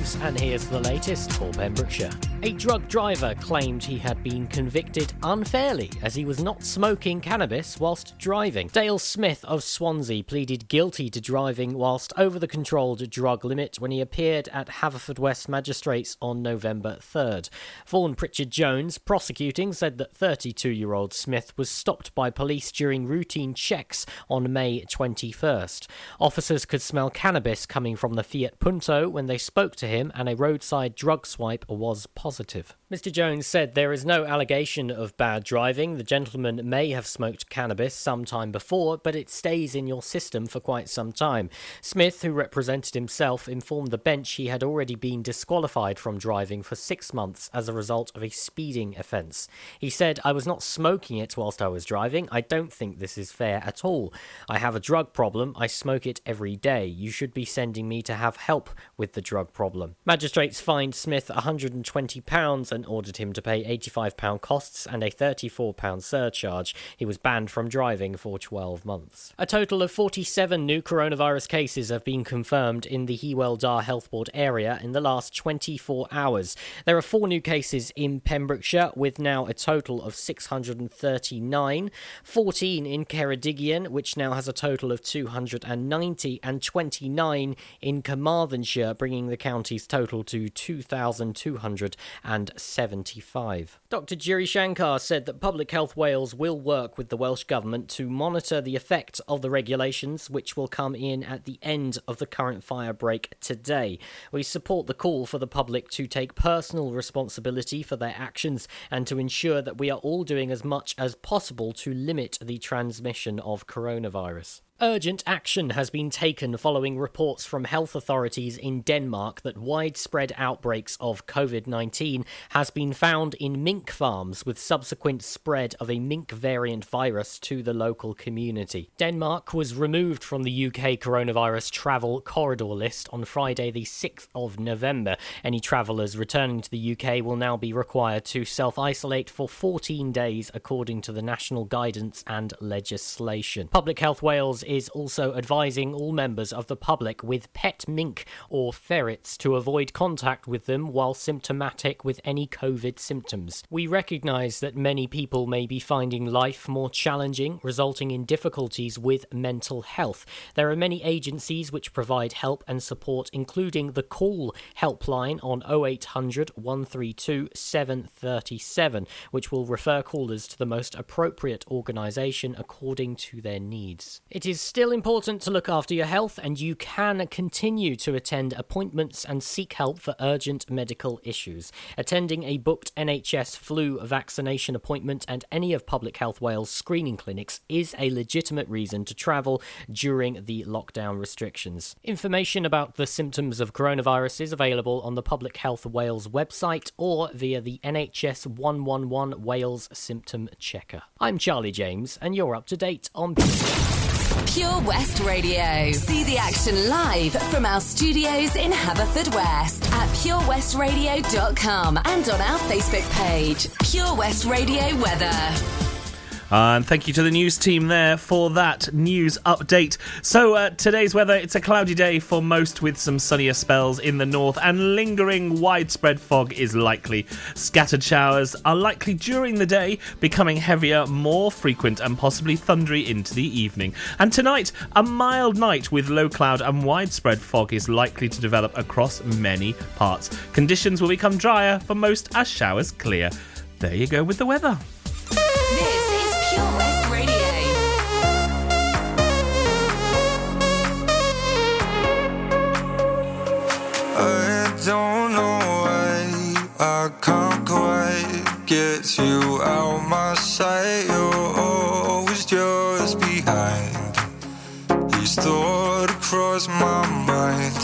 James, and here's the latest for Pembrokeshire. A drug driver claimed he had been convicted unfairly as he was not smoking cannabis whilst driving. Dale Smith of Swansea pleaded guilty to driving whilst over the controlled drug limit when he appeared at Haverfordwest Magistrates on November 3rd. Vaughan Pritchard Jones, prosecuting, said that 32 year old Smith was stopped by police during routine checks on May 21st. Officers could smell cannabis coming from the Fiat Punto when they spoke to him, and a roadside drug swipe was positive. Mr. Jones said there is no allegation of bad driving. The gentleman may have smoked cannabis some time before, but it stays in your system for quite some time. Smith, who represented himself, informed the bench he had already been disqualified from driving for six months as a result of a speeding offence. He said, I was not smoking it whilst I was driving. I don't think this is fair at all. I have a drug problem. I smoke it every day. You should be sending me to have help with the drug problem. Magistrates fined Smith £120 and ordered him to pay £85 costs and a £34 surcharge. He was banned from driving for 12 months. A total of 47 new coronavirus cases have been confirmed in the Hywel Dda Health Board area in the last 24 hours. There are four new cases in Pembrokeshire, with now a total of 639, 14 in Ceredigion, which now has a total of 290, and 29 in Carmarthenshire, bringing the county's total to 2,275. Dr. Giri Shankar said that Public Health Wales will work with the Welsh Government to monitor the effect of the regulations, which will come in at the end of the current fire break today. We support the call for the public to take personal responsibility for their actions and to ensure that we are all doing as much as possible to limit the transmission of coronavirus. Urgent action has been taken following reports from health authorities in Denmark that widespread outbreaks of COVID 19 has been found in mink farms with subsequent spread of a mink variant virus to the local community. Denmark was removed from the UK coronavirus travel corridor list on Friday, the 6th of November. Any travellers returning to the UK will now be required to self isolate for 14 days according to the national guidance and legislation. Public Health Wales is also advising all members of the public with pet mink or ferrets to avoid contact with them while symptomatic with any COVID symptoms. We recognise that many people may be finding life more challenging, resulting in difficulties with mental health. There are many agencies which provide help and support, including the Call helpline on 0800 132 737, which will refer callers to the most appropriate organisation according to their needs. It is still important to look after your health, and you can continue to attend appointments and seek help for urgent medical issues. Attending a booked NHS flu vaccination appointment and any of Public Health Wales screening clinics is a legitimate reason to travel during the lockdown restrictions. Information about the symptoms of coronavirus is available on the Public Health Wales website or via the NHS 111 Wales Symptom Checker. I'm Charlie James, and you're up to date on. Pure West Radio. See the action live from our studios in Haverfordwest at purewestradio.com and on our Facebook page, Pure West Radio Weather. And thank you to the news team there for that news update. So, uh, today's weather it's a cloudy day for most with some sunnier spells in the north, and lingering widespread fog is likely. Scattered showers are likely during the day, becoming heavier, more frequent, and possibly thundery into the evening. And tonight, a mild night with low cloud and widespread fog is likely to develop across many parts. Conditions will become drier for most as showers clear. There you go with the weather. This is Pure I don't know why I can't quite get you out my sight. You're always just behind. These thoughts cross my mind.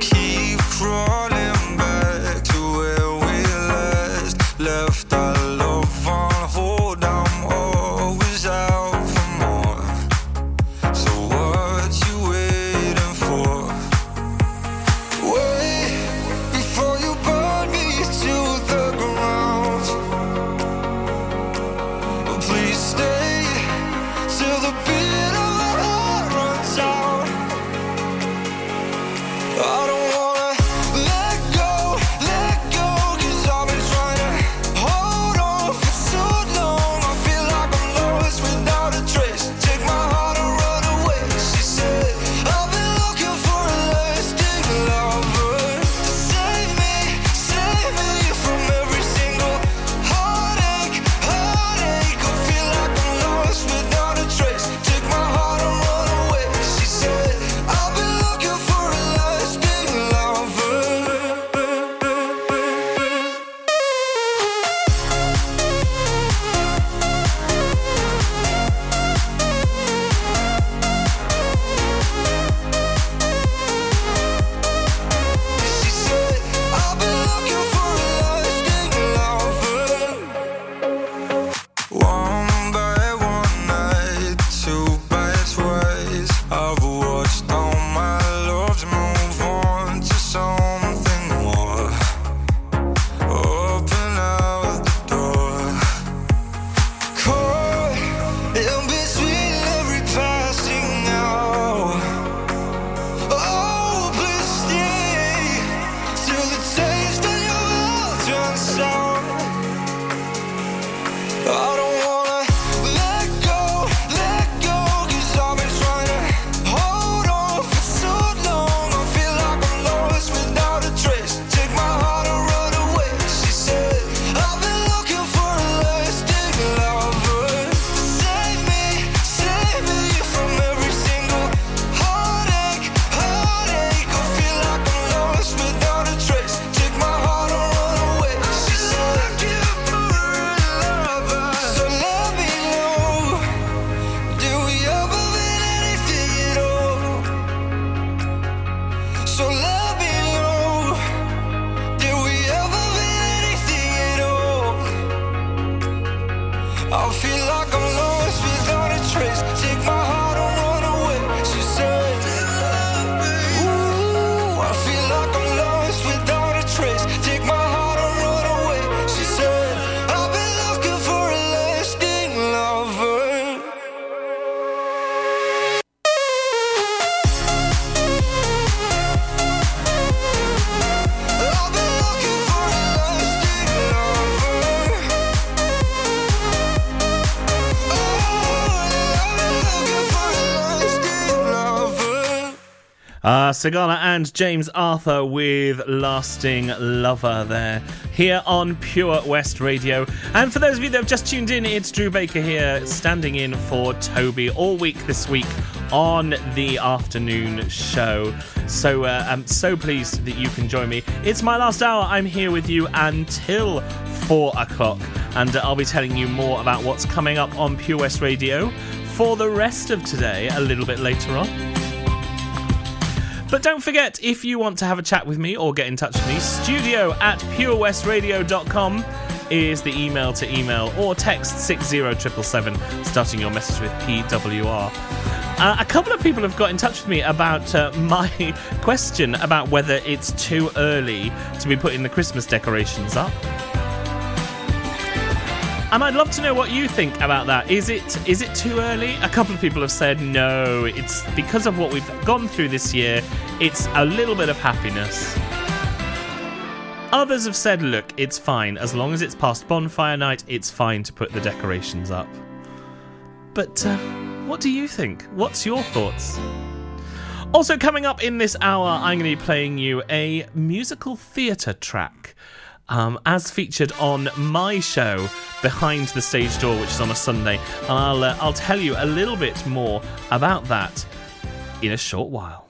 Keep crawling Sigala and James Arthur with Lasting Lover there, here on Pure West Radio. And for those of you that have just tuned in, it's Drew Baker here, standing in for Toby all week this week on the afternoon show. So uh, I'm so pleased that you can join me. It's my last hour. I'm here with you until four o'clock, and uh, I'll be telling you more about what's coming up on Pure West Radio for the rest of today a little bit later on. But don't forget, if you want to have a chat with me or get in touch with me, studio at purewestradio.com is the email to email or text 60777 starting your message with PWR. Uh, a couple of people have got in touch with me about uh, my question about whether it's too early to be putting the Christmas decorations up. And I'd love to know what you think about that. Is it is it too early? A couple of people have said no. It's because of what we've gone through this year. It's a little bit of happiness. Others have said, look, it's fine. As long as it's past bonfire night, it's fine to put the decorations up. But uh, what do you think? What's your thoughts? Also, coming up in this hour, I'm going to be playing you a musical theatre track. Um, as featured on my show, Behind the Stage Door, which is on a Sunday. And I'll, uh, I'll tell you a little bit more about that in a short while.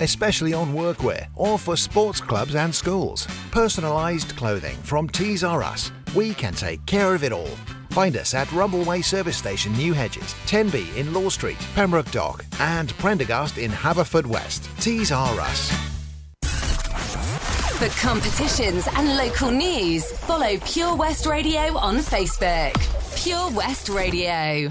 especially on workwear or for sports clubs and schools. Personalised clothing from Tees R Us. We can take care of it all. Find us at Rumbleway Service Station, New Hedges, 10B in Law Street, Pembroke Dock, and Prendergast in Haverfordwest. Tees R Us. For competitions and local news, follow Pure West Radio on Facebook. Pure West Radio.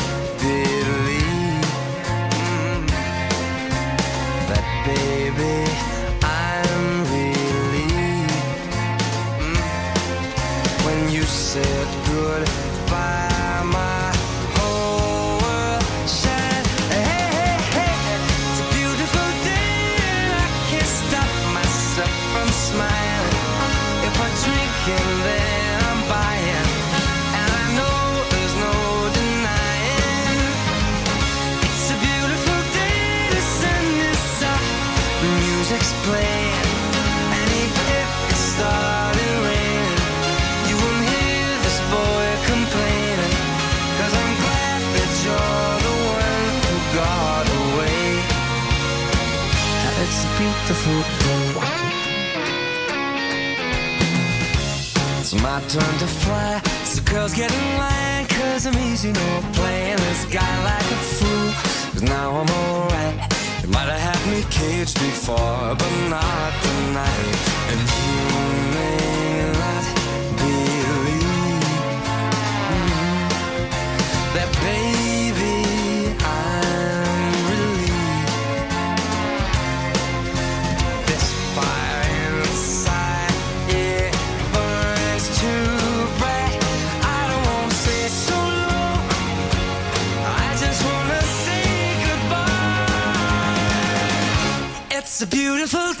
It's my turn to fly. So girls get in line, cause I'm easy, no playing this guy like a fool. But now I'm alright. Might have had me caged before, but not tonight. And you may not a beautiful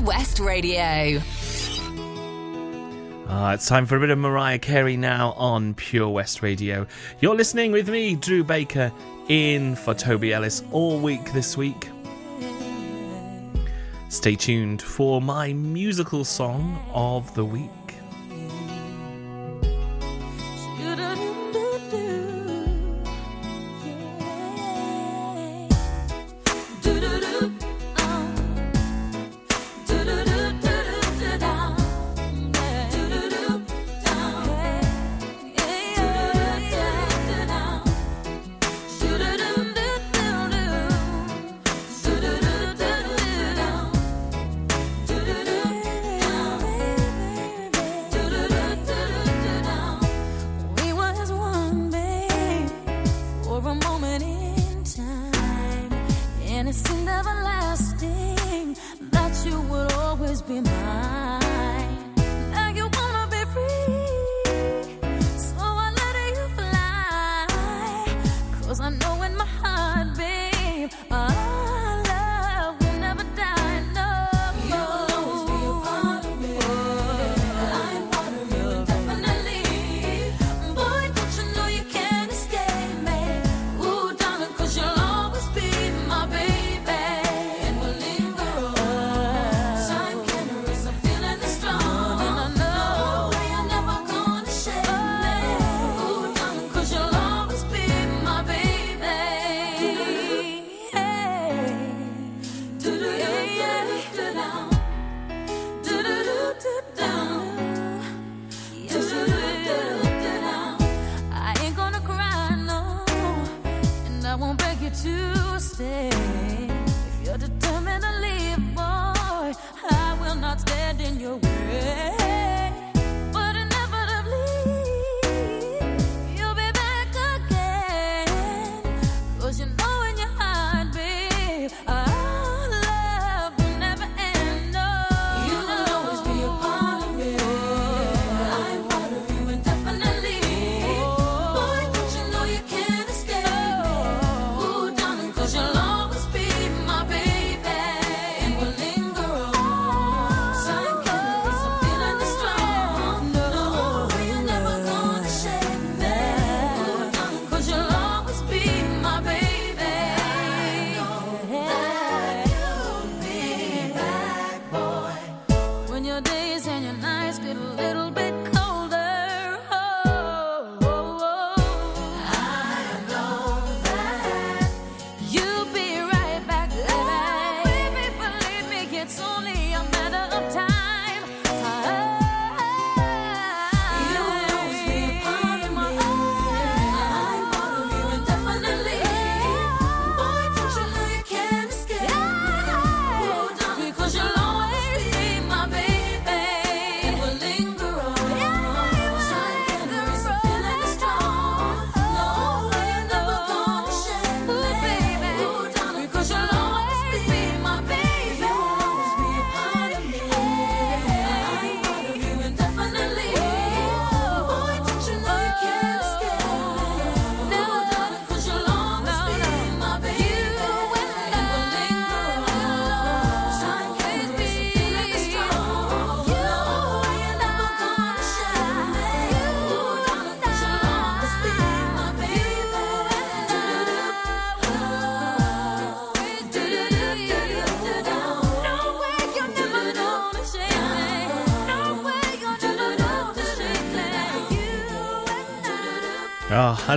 Pure West Radio. Ah, it's time for a bit of Mariah Carey now on Pure West Radio. You're listening with me, Drew Baker, in for Toby Ellis all week this week. Stay tuned for my musical song of the week.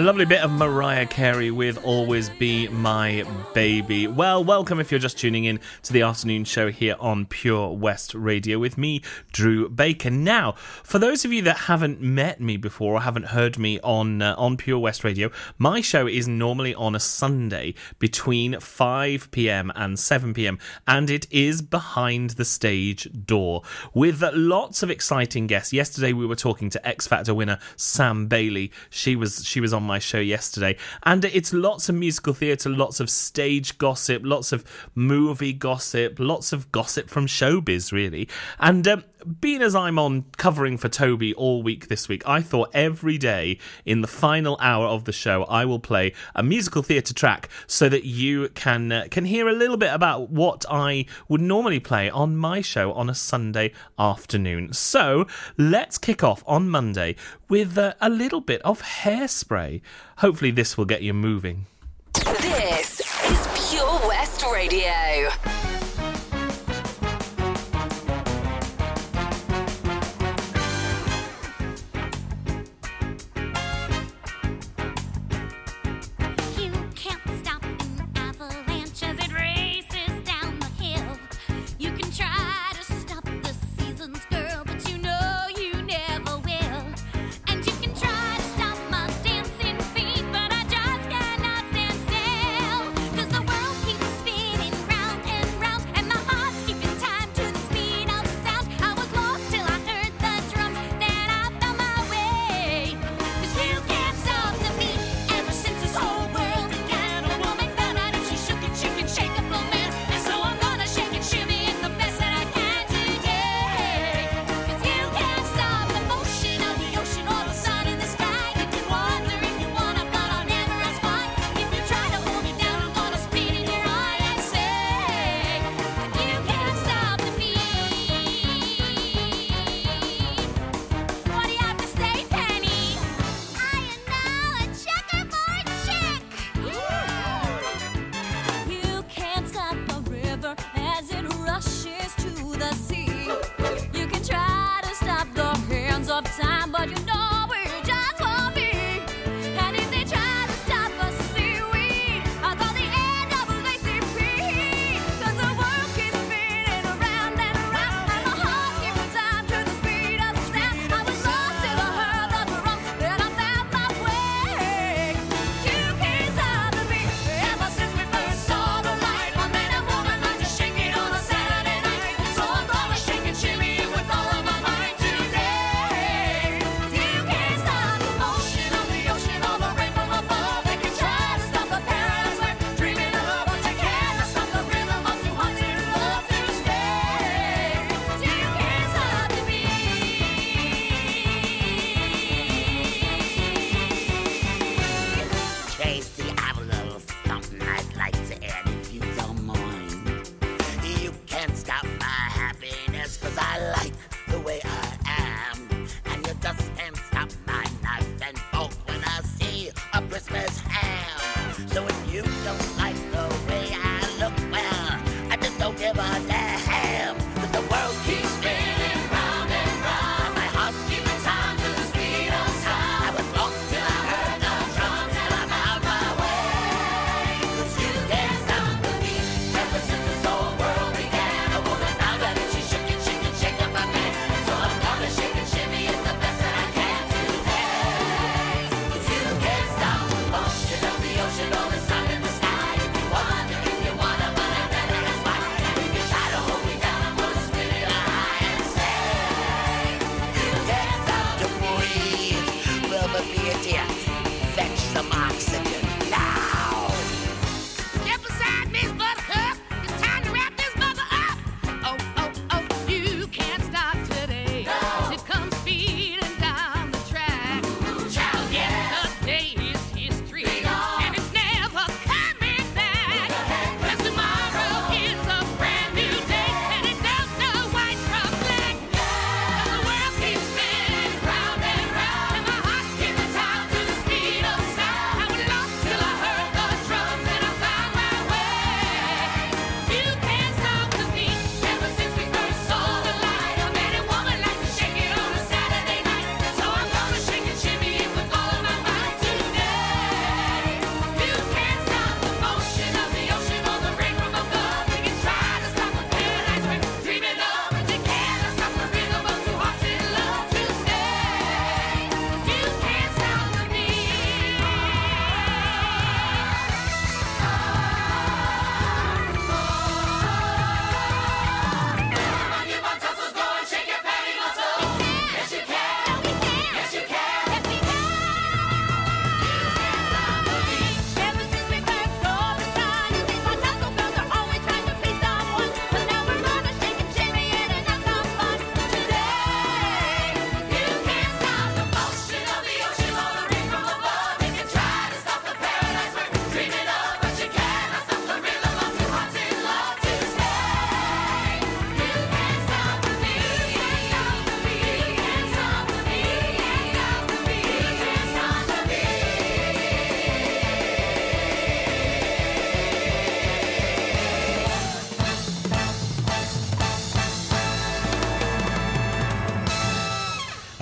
lovely bit of Mariah Carey with Always Be My Baby. Well, welcome if you're just tuning in to the afternoon show here on Pure West Radio with me, Drew Baker. Now, for those of you that haven't met me before or haven't heard me on uh, on Pure West Radio, my show is normally on a Sunday between 5 p.m. and 7 p.m. and it is behind the stage door with lots of exciting guests. Yesterday we were talking to X Factor winner Sam Bailey. She was she was on my my show yesterday. And it's lots of musical theatre, lots of stage gossip, lots of movie gossip, lots of gossip from showbiz, really. And um, being as I'm on covering for Toby all week this week, I thought every day in the final hour of the show I will play a musical theatre track so that you can uh, can hear a little bit about what I would normally play on my show on a Sunday afternoon. So let's kick off on Monday with uh, a little bit of hairspray. Hopefully, this will get you moving. This is Pure West Radio.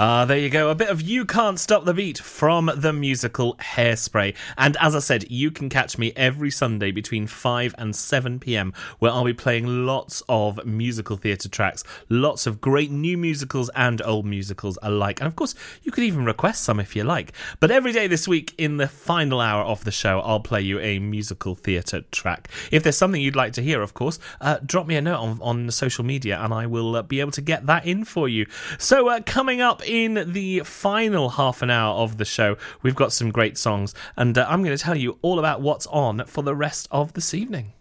Uh, there you go. A bit of You Can't Stop the Beat from the musical Hairspray. And as I said, you can catch me every Sunday between 5 and 7 pm, where I'll be playing lots of musical theatre tracks, lots of great new musicals and old musicals alike. And of course, you could even request some if you like. But every day this week, in the final hour of the show, I'll play you a musical theatre track. If there's something you'd like to hear, of course, uh, drop me a note on, on social media and I will uh, be able to get that in for you. So, uh, coming up, in the final half an hour of the show, we've got some great songs, and uh, I'm going to tell you all about what's on for the rest of this evening.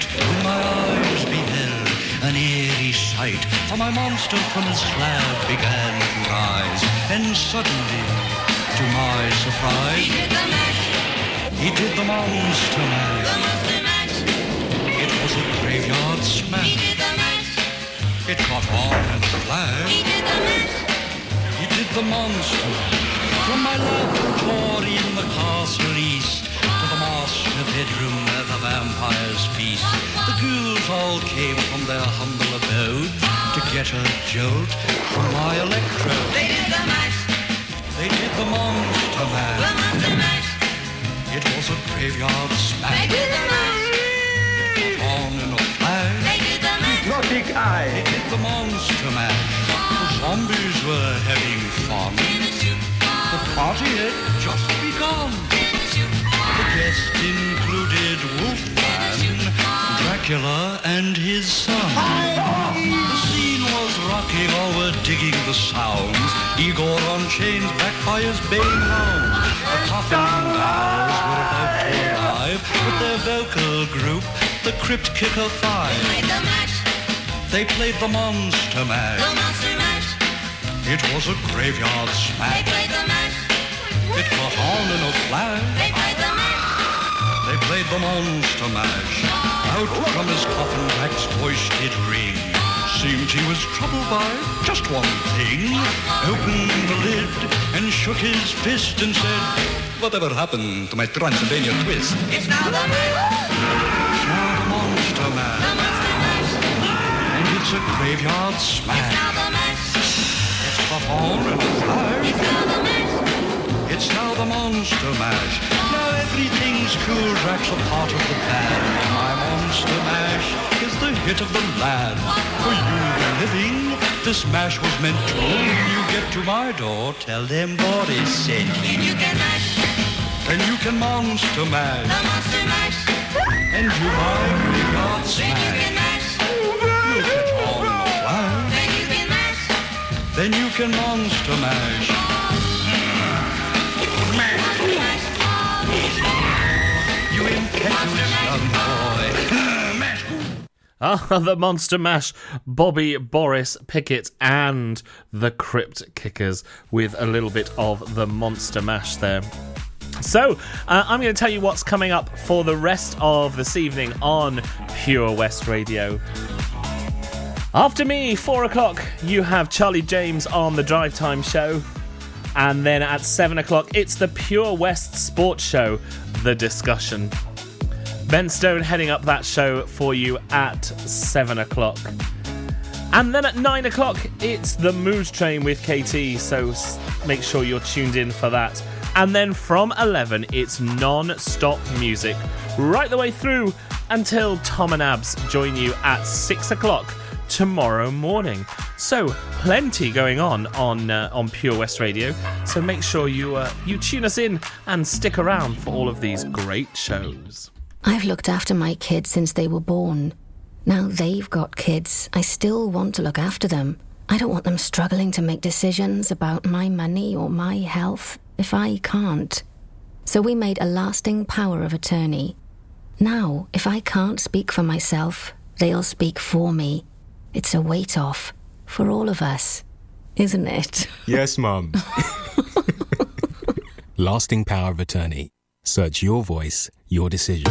Night when my eyes beheld an eerie sight. For my monster from his slab began to rise, and suddenly, to my surprise, he did the mash. He did the monster mash. It was a graveyard smash. He did the mash. It caught on and flash. He did the mash. He did the monster from my laboratory in the castle east to the master bedroom where the vampires feast. The ghouls all came from their humble abode to get a jolt from my electrode. They did the mash. They did the monster mash. The monster mash. It was a graveyard smash. They did the mash. It caught on in a flash. They did the mash. Hypnotic eye. They did the monster mash. The zombies were having fun. The party had just begun. The guests included Wolfman, Dracula, and his son. The scene was rocking, all were digging the sounds. Igor on chains, backed by his baying hounds. The coffin gals were about to arrive with their vocal group, the Crypt Kicker Five. They played the Monster Mash. It was a graveyard smash. It caught on in a flash. Played the Monster Mash. Out from his coffin, Jack's voice did ring. Seemed he was troubled by just one thing. Opened the lid and shook his fist and said, Whatever happened to my Transylvania twist? It's now the Now the Monster Mash. And it's a graveyard smash. It's caught on in a flash. It's now the Monster Mash. Now everything's cool. Drac's a part of the plan. My Monster Mash is the hit of the land. For you, the living, this mash was meant to. When you get to my door, tell them Boris sent Then you. can mash. Then you can monster mash. The monster mash. And you might be smash. Then you can mash. You'll catch on in. Then you can mash. Then you can monster mash. You. Ah, the Monster Mash, Bobby, Boris, Pickett, and the Crypt Kickers with a little bit of the Monster Mash there. So, uh, I'm going to tell you what's coming up for the rest of this evening on Pure West Radio. After me, four o'clock, you have Charlie James on the Drive Time Show. And then at seven o'clock, it's the Pure West Sports Show, The Discussion. Ben Stone heading up that show for you at 7 o'clock. And then at 9 o'clock, it's the Mood Train with KT, so make sure you're tuned in for that. And then from 11, it's non stop music right the way through until Tom and Abs join you at 6 o'clock tomorrow morning. So plenty going on on uh, on Pure West Radio. So make sure you uh, you tune us in and stick around for all of these great shows. I've looked after my kids since they were born. Now they've got kids. I still want to look after them. I don't want them struggling to make decisions about my money or my health if I can't. So we made a lasting power of attorney. Now, if I can't speak for myself, they'll speak for me. It's a weight off for all of us, isn't it? Yes, Mum. Lasting power of attorney. Search your voice, your decision.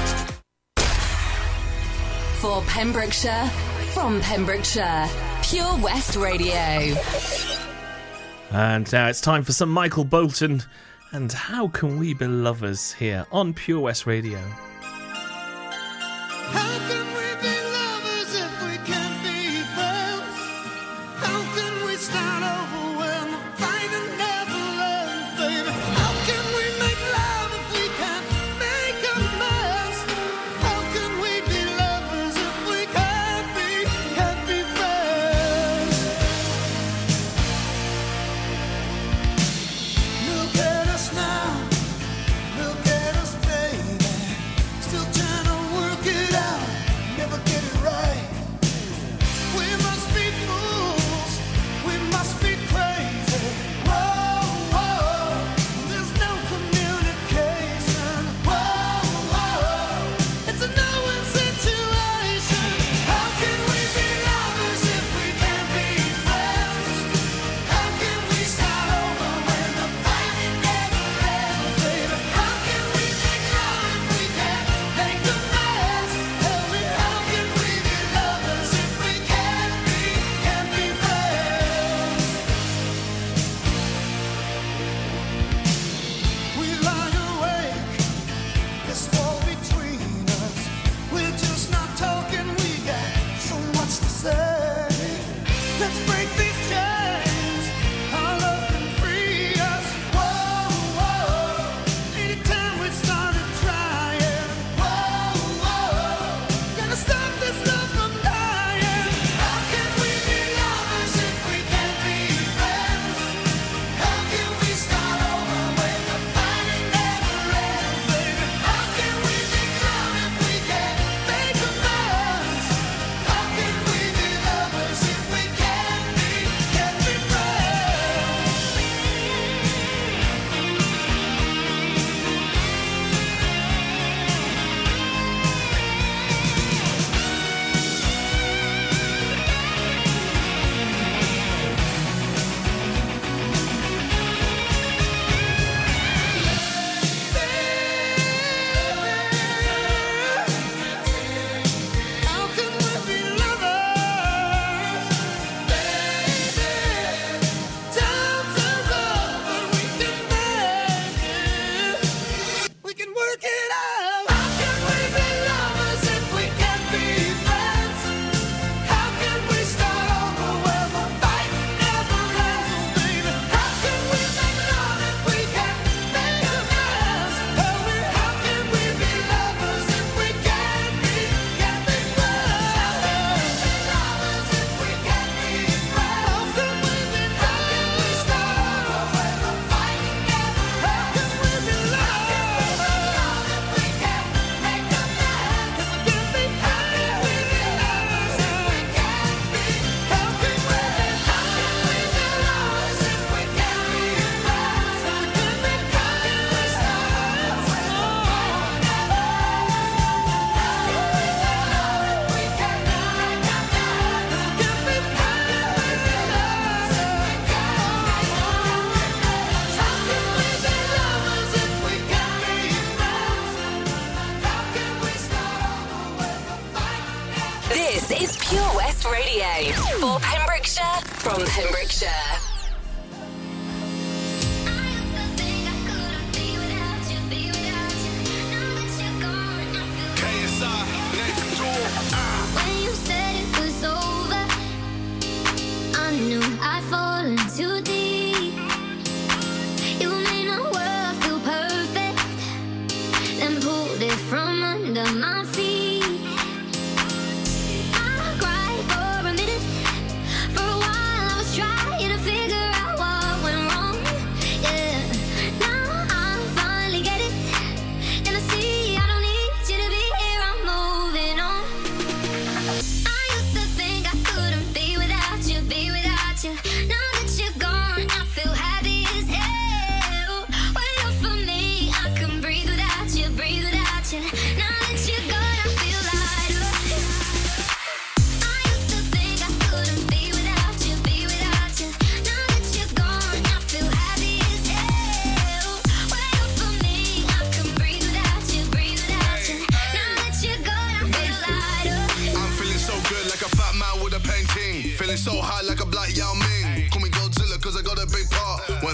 For Pembrokeshire, from Pembrokeshire, Pure West Radio. And now it's time for some Michael Bolton. And how can we be lovers here on Pure West Radio?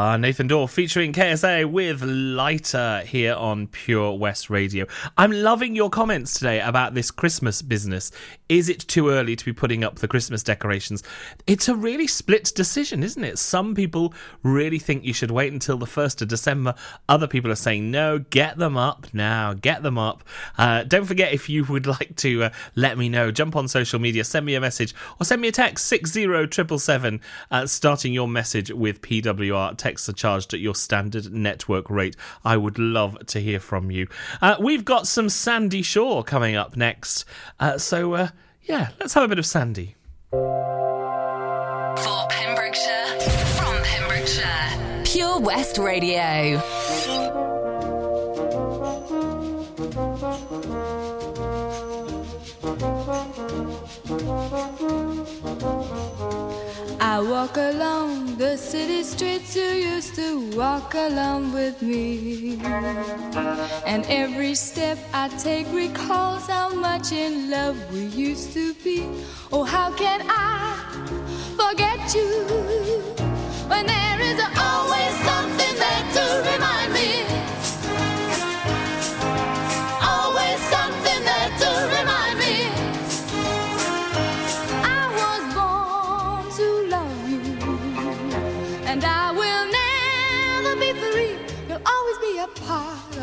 Uh, Nathan Dawe featuring KSI with Lighter here on Pure West Radio. I'm loving your comments today about this Christmas business. Is it too early to be putting up the Christmas decorations? It's a really split decision, isn't it? Some people really think you should wait until the 1st of December. Other people are saying, no, get them up now, get them up. Uh, don't forget, if you would like to uh, let me know, jump on social media, send me a message, or send me a text 60777, uh, starting your message with PWR. Texts are charged at your standard network rate. I would love to hear from you. Uh, we've got some Sandie Shaw coming up next. Uh, so, uh, yeah, let's have a bit of Sandy. For Pembrokeshire, from Pembrokeshire. Pure West Radio. I walk along the city streets you used to walk along with me. And every step I take recalls how much in love we used to be. Oh, how can I forget you when there is always something there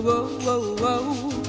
whoa, whoa, whoa, whoa.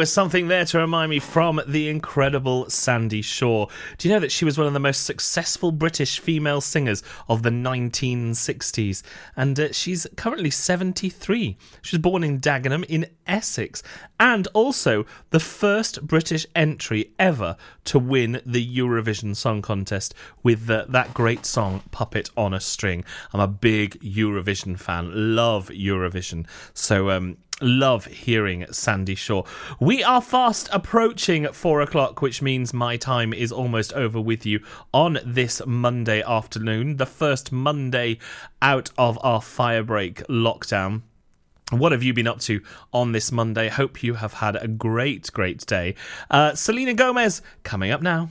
Always something there to remind me from the incredible Sandie Shaw. Do you know that she was one of the most successful British female singers of the 1960s? And uh, she's currently 73. She was born in Dagenham in Essex, and also the first British entry ever to win the Eurovision Song Contest with uh, that great song Puppet on a String. I'm a big Eurovision fan, love Eurovision. So, um, love hearing Sandie Shaw. We are fast approaching four o'clock, which means my time is almost over with you on this Monday afternoon, the first Monday out of our firebreak lockdown. What have you been up to on this Monday? Hope you have had a great, great day. Uh, Selena Gomez coming up now.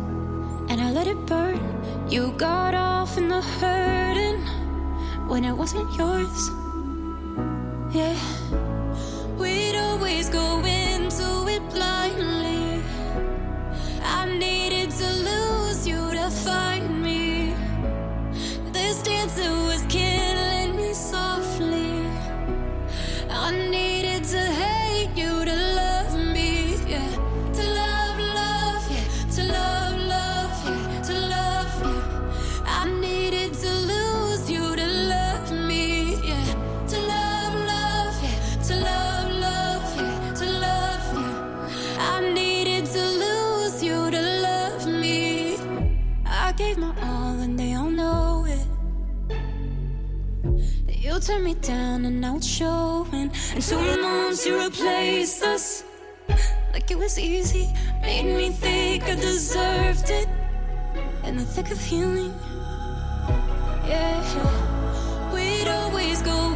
and I let it burn. You got off in the hurting when it wasn't yours. Yeah, we'd always go into it blindly. I needed to lose Turned me down and it's showing. And two months you replaced us. Like it was easy, made me think I deserved it. In the thick of healing, yeah. We'd always go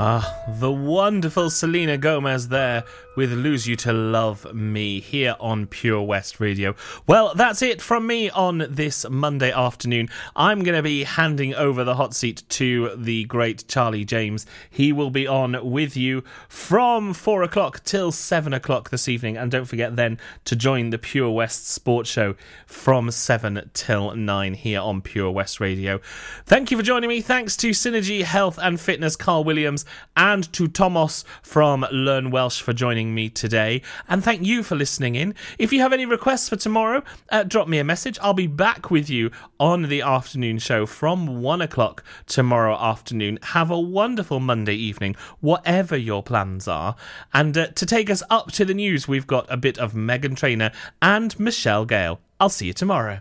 Ah, the wonderful Selena Gomez there with Lose You to Love Me here on Pure West Radio. Well, that's it from me on this Monday afternoon. I'm going to be handing over the hot seat to the great Charlie James. He will be on with you from four o'clock till seven o'clock this evening. And don't forget then to join the Pure West Sports Show from seven till nine here on Pure West Radio. Thank you for joining me. Thanks to Synergy Health and Fitness, Carl Williams, and to Thomas from Learn Welsh for joining me today. And thank you for listening in. If you have any requests for tomorrow, uh, drop me a message. I'll be back with you on the afternoon show from one o'clock tomorrow afternoon. Have a wonderful Monday evening, whatever your plans are. And uh, to take us up to the news, we've got a bit of Meghan Trainor and Michelle Gale. I'll see you tomorrow.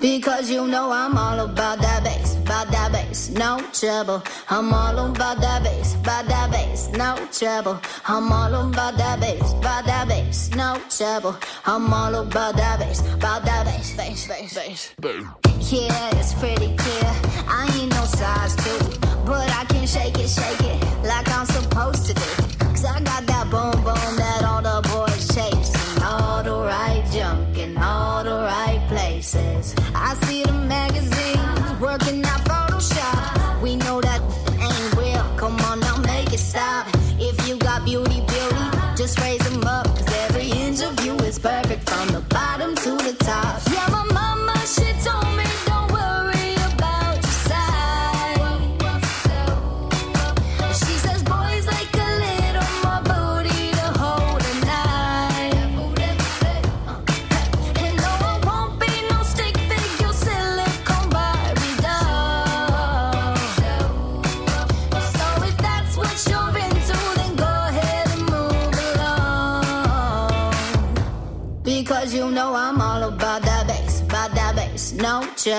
Because you know I'm all about that bass, about that bass, no trouble. I'm all about that bass, about that bass, no trouble. I'm all about that bass, about that bass, no trouble. I'm all about that bass, about that bass, bass, bass, bass. Yeah, it's pretty clear. I ain't no size two, but I can shake it, shake it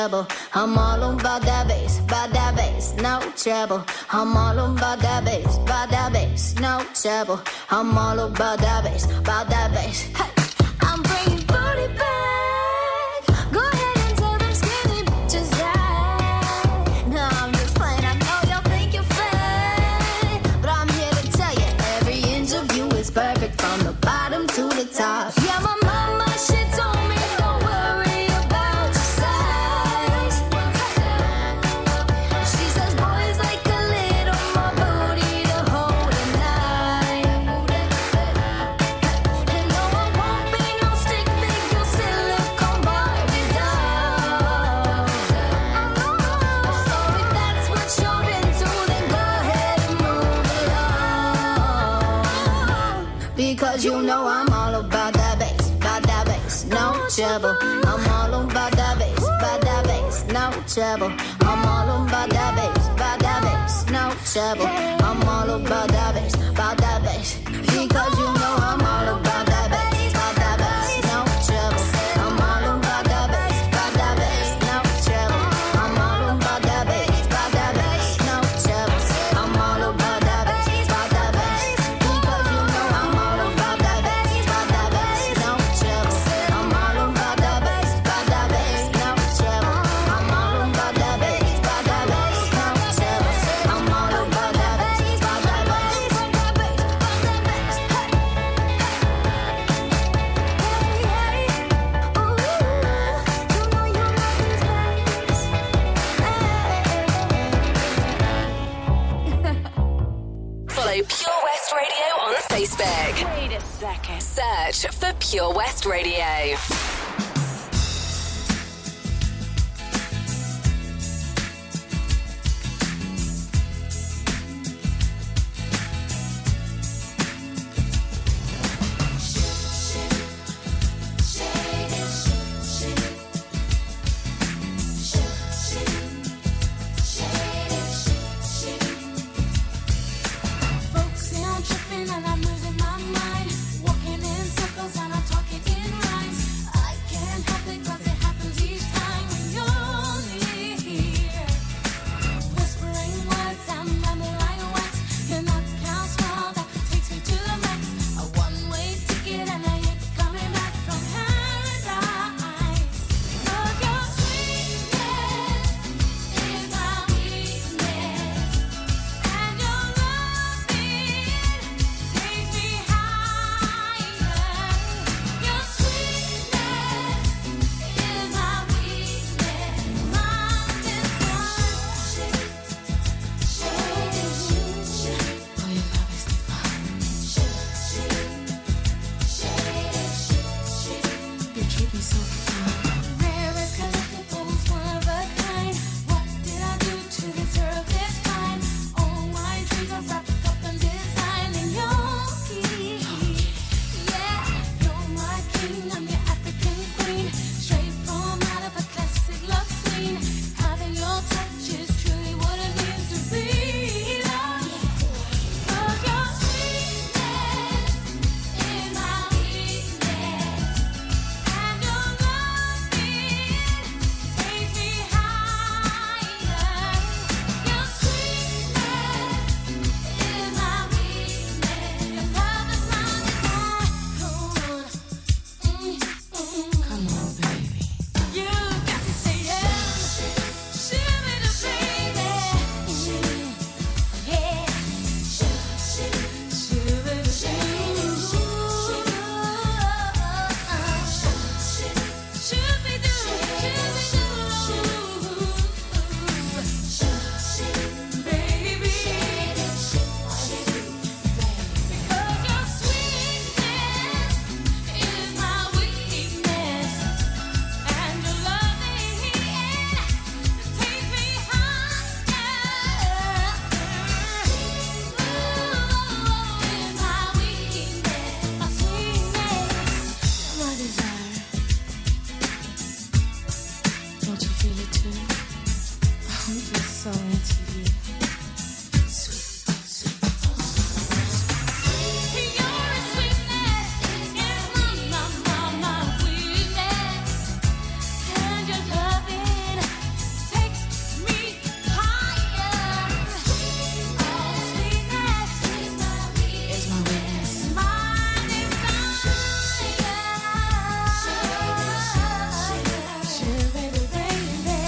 no trouble. I'm all about that bass, about that bass, no trouble. I'm all about that bass, about that bass, no trouble. I'm all about that bass, about that bass. Hey, I'm bringing booty back. Trouble. I'm all about that bass, about that bass. Because you know I'm